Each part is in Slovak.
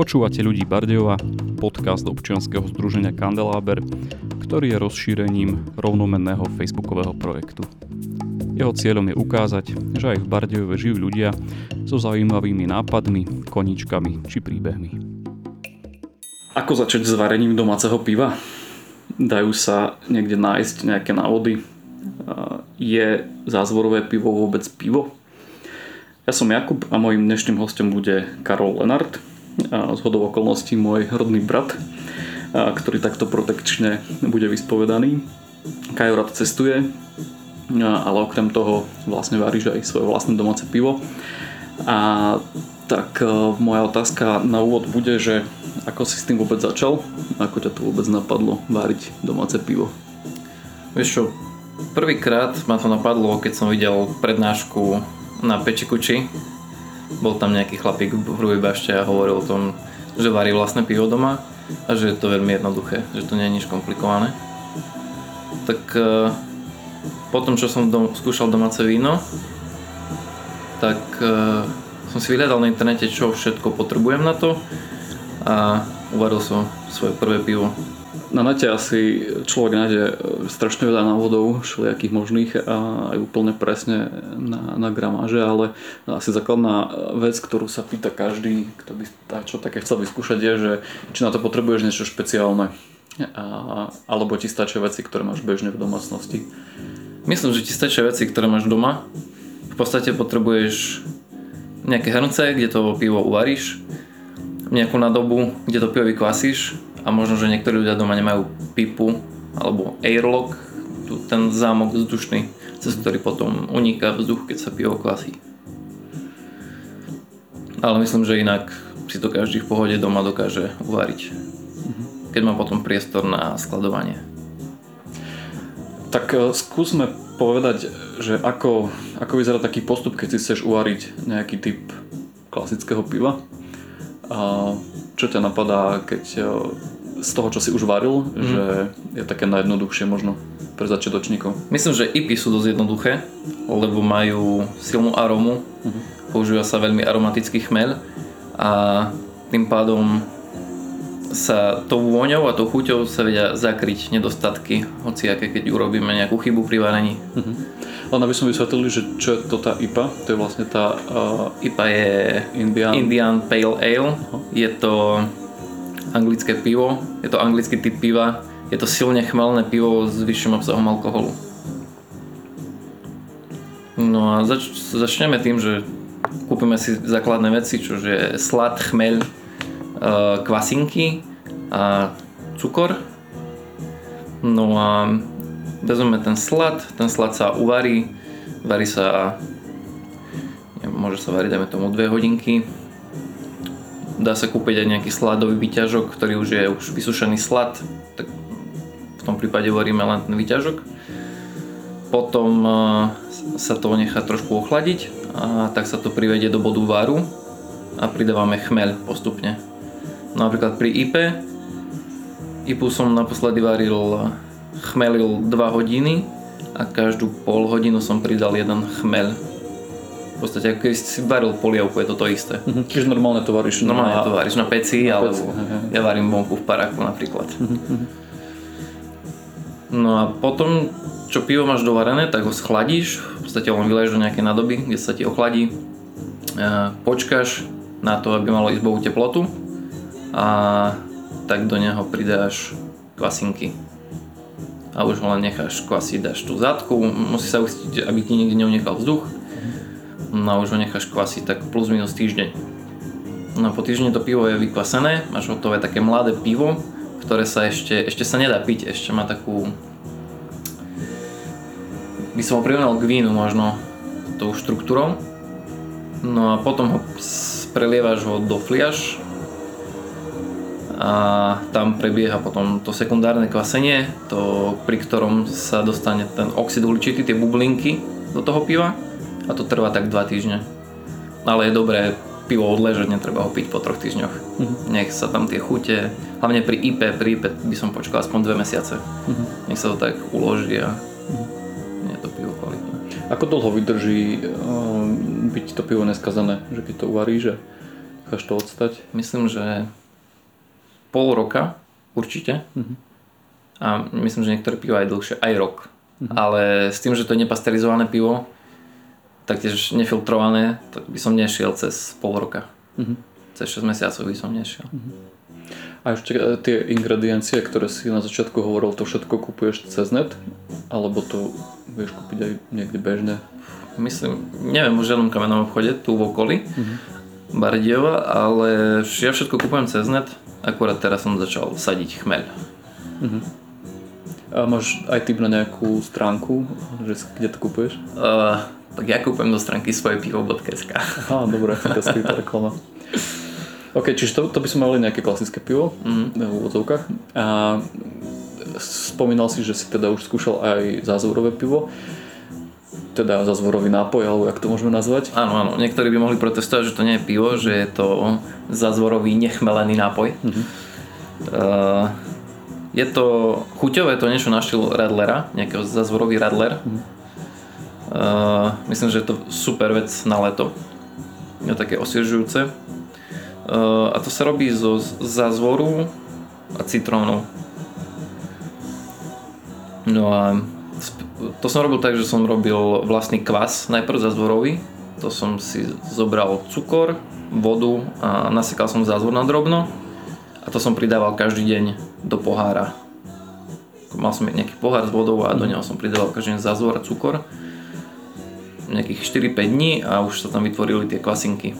Počúvate ľudí Bardejova, podcast občianskeho združenia Kandeláber, ktorý je rozšírením rovnomenného facebookového projektu. Jeho cieľom je ukázať, že aj v Bardejove žijú ľudia so zaujímavými nápadmi, koničkami či príbehmi. Ako začať s varením domáceho piva? Dajú sa niekde nájsť nejaké návody? Je zázvorové pivo vôbec pivo? Ja som Jakub a mojim dnešným hostom bude Karol Lenart, z hodov okolností môj rodný brat, ktorý takto protekčne bude vyspovedaný. Kajo rád cestuje, ale okrem toho vlastne varíš aj svoje vlastné domáce pivo. A tak moja otázka na úvod bude, že ako si s tým vôbec začal? Ako ťa to vôbec napadlo váriť domáce pivo? Vieš čo, prvýkrát ma to napadlo, keď som videl prednášku na Pečikuči. Bol tam nejaký chlapík v Hrubej bašte a hovoril o tom, že varí vlastné pivo doma a že je to veľmi jednoduché, že to nie je nič komplikované. Tak e, potom, čo som dom, skúšal domáce víno, tak e, som si vyhľadal na internete, čo všetko potrebujem na to a uvaril som svoje prvé pivo na nete asi človek nájde e, strašne veľa návodov, všelijakých možných a aj úplne presne na, na gramáže, ale asi základná vec, ktorú sa pýta každý, kto by čo také chcel vyskúšať je, že či na to potrebuješ niečo špeciálne a, alebo ti stačia veci, ktoré máš bežne v domácnosti. Myslím, že ti stačia veci, ktoré máš doma. V podstate potrebuješ nejaké hrnce, kde to pivo uvaríš, nejakú nadobu, kde to pivo vykvasíš a možno, že niektorí ľudia doma nemajú pipu alebo airlock, ten zámok vzdušný, cez ktorý potom uniká vzduch, keď sa pivo klasí. Ale myslím, že inak si to každý v pohode doma dokáže uvariť. Keď má potom priestor na skladovanie. Tak e, skúsme povedať, že ako, ako vyzerá taký postup, keď si chceš uvariť nejaký typ klasického piva. A čo ťa napadá, keď e, z toho, čo si už varil, mm. že je také najjednoduchšie možno pre začiatočníkov? Myslím, že IPy sú dosť jednoduché, lebo majú silnú arómu, mm. používa sa veľmi aromatický chmel a tým pádom sa tou vôňou a tou chuťou sa vedia zakryť nedostatky, hoci aké keď urobíme nejakú chybu pri varení. Mm-hmm. Len aby som vysvetlil, že čo je to tá IPA? To je vlastne tá... Uh, IPA je Indian, Indian Pale Ale. Uh-huh. Je to anglické pivo. Je to anglický typ piva. Je to silne chmelné pivo s vyšším obsahom alkoholu. No a zač- začneme tým, že kúpime si základné veci, čo je slad, chmeľ, kvasinky a cukor. No a vezmeme ten slad, ten slad sa uvarí, varí sa, môže sa variť dajme tomu 2 hodinky. Dá sa kúpiť aj nejaký sladový výťažok, ktorý už je už vysušený slad, tak v tom prípade varíme len ten výťažok. Potom e, sa to nechá trošku ochladiť a tak sa to privedie do bodu varu a pridávame chmeľ postupne. Napríklad pri IP IPu som naposledy varil chmelil 2 hodiny a každú pol hodinu som pridal jeden chmel. V podstate ako keď si varil polievku, je to to isté. Mm-hmm. Čiže normálne to varíš Normálne na... to varíš na peci, na alebo peci. ja varím vonku v paraku napríklad. Mm-hmm. No a potom, čo pivo máš dovarené, tak ho schladíš, v podstate len vyleješ do nejakej nádoby, kde sa ti ochladí. Počkáš na to, aby malo izbovú teplotu a tak do neho pridáš kvasinky a už ho len necháš kvasiť, dáš tú zadku, musí sa ustiť, aby ti nikde neunechal vzduch no a už ho necháš kvasiť tak plus minus týždeň. No a po týždni to pivo je vykvasené, máš hotové také mladé pivo, ktoré sa ešte, ešte sa nedá piť, ešte má takú by som ho prirovnal k vínu možno tou štruktúrou. No a potom ho prelievaš ho do fliaž a tam prebieha potom to sekundárne kvasenie, to, pri ktorom sa dostane ten oxid uhličitý, tie bublinky do toho piva a to trvá tak 2 týždne. Ale je dobré pivo odležať, netreba ho piť po troch týždňoch. Mm-hmm. Nech sa tam tie chute, hlavne pri IP, pri IP by som počkal aspoň 2 mesiace. Mm-hmm. Nech sa to tak uloží a mm-hmm. je to pivo kvalitné. Ako dlho vydrží uh, byť to pivo neskazané, že keď to uvaríš, že Necháš to odstať? Myslím, že pol roka určite. Mhm. A myslím, že niektoré pivo aj dlhšie, aj rok. Ale s tým, že to je nepasterizované pivo, taktiež nefiltrované, tak by som nešiel cez pol roka. Mhm. Cez 6 mesiacov by som nešiel. A ešte e, tie ingrediencie, ktoré si na začiatku hovoril, to všetko kupuješ cez net? Alebo to vieš kúpiť aj niekde bežne? Myslím, neviem o žiadnom kamennom obchode tu v okolí Bardiova, ale ja všetko kupujem cez net, akurát teraz som začal sadiť chmeľ. A máš aj tip na nejakú stránku, že kde to kupuješ? Uh, tak ja kúpem do stránky svoje pivo.sk. Aha, dobré, taká skrytá reklama. OK, čiže to, to by sme mali nejaké klasické pivo Mhm. v úvodzovkách. A spomínal si, že si teda už skúšal aj zázvorové pivo, teda zázvorový nápoj, alebo jak to môžeme nazvať. Áno, áno, niektorí by mohli protestovať, že to nie je pivo, že je to zazvorový nechmelený nápoj. Uh, je to chuťové, to niečo na štýl Radlera, nejakého zazvorový Radler. Uh, myslím, že je to super vec na leto. Je také osviežujúce. Uh, a to sa robí zo z- zázvoru a citrónu. No a sp- to som robil tak, že som robil vlastný kvas, najprv zázvorový. To som si zobral cukor, vodu a nasekal som zázvor na drobno a to som pridával každý deň do pohára. Mal som nejaký pohár s vodou a do neho som pridával každý deň zázvor a cukor. Nejakých 4-5 dní a už sa tam vytvorili tie kvasinky.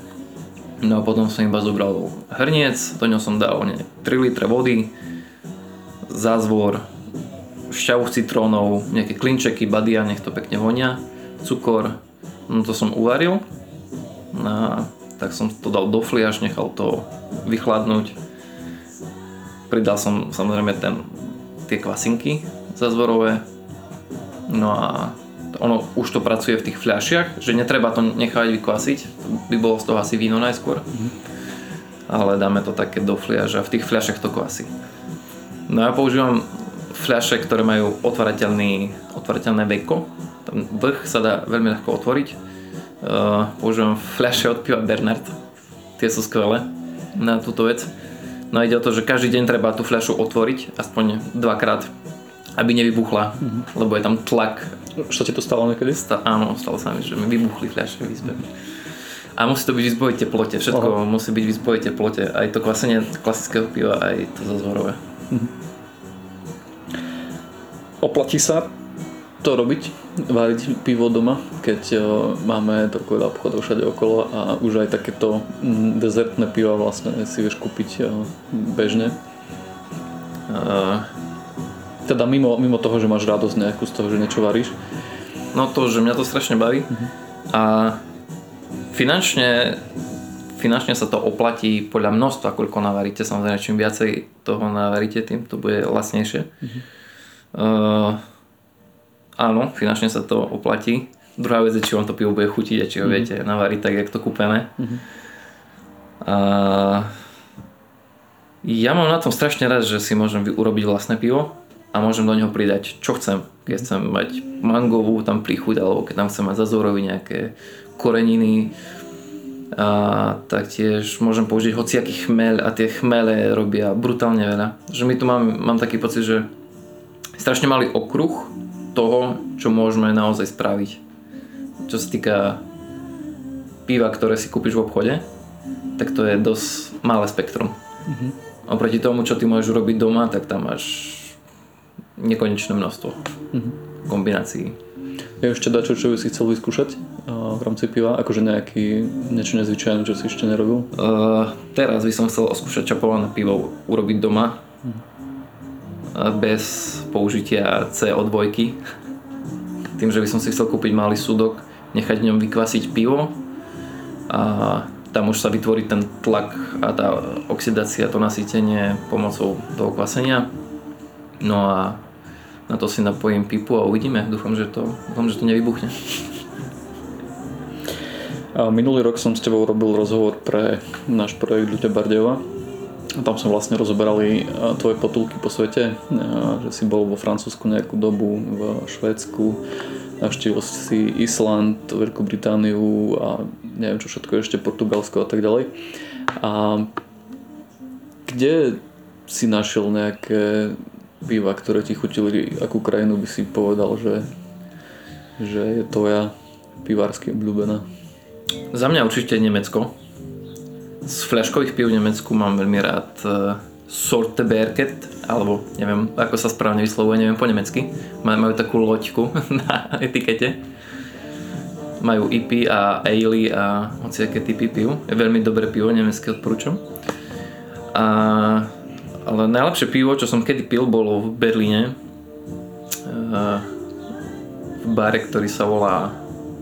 No a potom som iba zobral hrniec, do neho som dal ne, 3 litre vody, zázvor, šťavu citrónov, nejaké klinčeky, badia, nech to pekne vonia, cukor, no to som uvaril. A tak som to dal do fliaž, nechal to vychladnúť. Pridal som samozrejme ten, tie kvasinky zázvorové. No a ono už to pracuje v tých fľašiach, že netreba to nechať vykvasiť, by bolo z toho asi víno najskôr. Ale dáme to také do fľaš a v tých fľašiach to kvasí. No ja používam fľaše, ktoré majú otvárateľný, otvárateľné veko. Ten vrch sa dá veľmi ľahko otvoriť. Uh, používam fľaše od piva Bernard. Tie sú skvelé na túto vec. No ide o to, že každý deň treba tú fľašu otvoriť aspoň dvakrát, aby nevybuchla, lebo je tam tlak. Sa ti to stalo niekedy? Sta- áno, stalo sa mi, že mi vybuchli fľaše v izbe. A musí to byť v izbovej teplote, všetko musí byť v izbovej teplote, aj to kvasenie klasického piva, aj to zazvorové. Oplatí sa to robiť, váriť pivo doma, keď o, máme toľko veľa obchodov všade okolo a už aj takéto mm, dezertné piva vlastne si vieš kúpiť o, bežne. Uh, Teda mimo, mimo toho, že máš radosť nejakú z toho, že niečo varíš. No to, že mňa to strašne baví a finančne, finančne sa to oplatí podľa množstva, koľko navaríte. Samozrejme, čím viacej toho navaríte, tým to bude lacnejšie. Uh, áno, finančne sa to oplatí. Druhá vec je, či vám to pivo bude chutiť a či ho viete navariť tak, jak to kúpené. A ja mám na tom strašne rád, že si môžem urobiť vlastné pivo a môžem do neho pridať čo chcem. Keď chcem mať mangovú tam príchuť, alebo keď tam chcem mať zazorovi nejaké koreniny. A taktiež môžem použiť hociaký chmel a tie chmele robia brutálne veľa. Že my tu mám, mám taký pocit, že strašne malý okruh toho, čo môžeme naozaj spraviť. Čo sa týka piva, ktoré si kúpiš v obchode, tak to je dosť malé spektrum. Oproti tomu, čo ty môžeš urobiť doma, tak tam máš nekonečné množstvo kombinácií. Je ešte dačo, čo by si chcel vyskúšať a, v rámci piva? Akože nejaký, niečo nezvyčajné, čo si ešte nerobil? Uh, teraz by som chcel oskúšať čapované pivo urobiť doma uh, bez použitia CO2 tým, že by som si chcel kúpiť malý súdok nechať v ňom vykvasiť pivo a tam už sa vytvorí ten tlak a tá oxidácia, to nasýtenie pomocou toho kvasenia no a na to si napojím pipu a uvidíme. Dúfam, že to, dúfam, že to nevybuchne. Minulý rok som s tebou robil rozhovor pre náš projekt Ľudia Bardejova. Tam sme vlastne rozoberali a, tvoje potulky po svete, a, že si bol vo Francúzsku nejakú dobu, v Švédsku, navštívil si Island, Veľkú Britániu a neviem čo všetko ešte, Portugalsko a tak ďalej. A kde si našiel nejaké piva, ktoré ti chutili, akú krajinu by si povedal, že, že je tvoja pivársky obľúbená? Za mňa určite Nemecko. Z fľaškových pív v Nemecku mám veľmi rád uh, Sorte Berket, alebo neviem, ako sa správne vyslovuje, neviem po nemecky. Majú takú loďku na etikete. Majú IP a ale a hociaké typy piv. Je veľmi dobré pivo, nemecké odporúčam. A, ale najlepšie pivo, čo som kedy pil, bolo v Berlíne. Uh, v bare, ktorý sa volá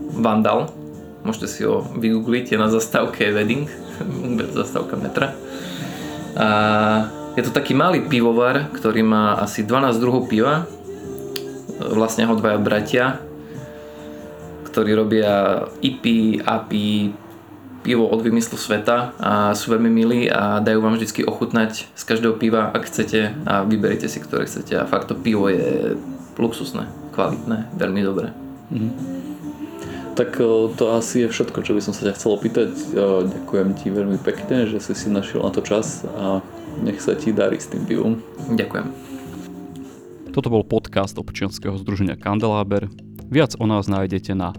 Vandal Môžete si ho vygoogliť, je na zastávke Wedding, zastávka metra. A je to taký malý pivovar, ktorý má asi 12 druhov piva. Vlastne ho dvaja bratia, ktorí robia IP, API, pivo od vymyslu sveta a sú veľmi milí a dajú vám vždy ochutnať z každého piva, ak chcete a vyberite si, ktoré chcete a fakt to pivo je luxusné, kvalitné, veľmi dobré. Mm-hmm. Tak to asi je všetko, čo by som sa ťa chcel opýtať. Ďakujem ti veľmi pekne, že si si našiel na to čas a nech sa ti darí s tým pivom. Ďakujem. Toto bol podcast občianského združenia Kandelaber. Viac o nás nájdete na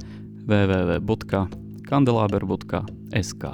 www.kandelaber.sk.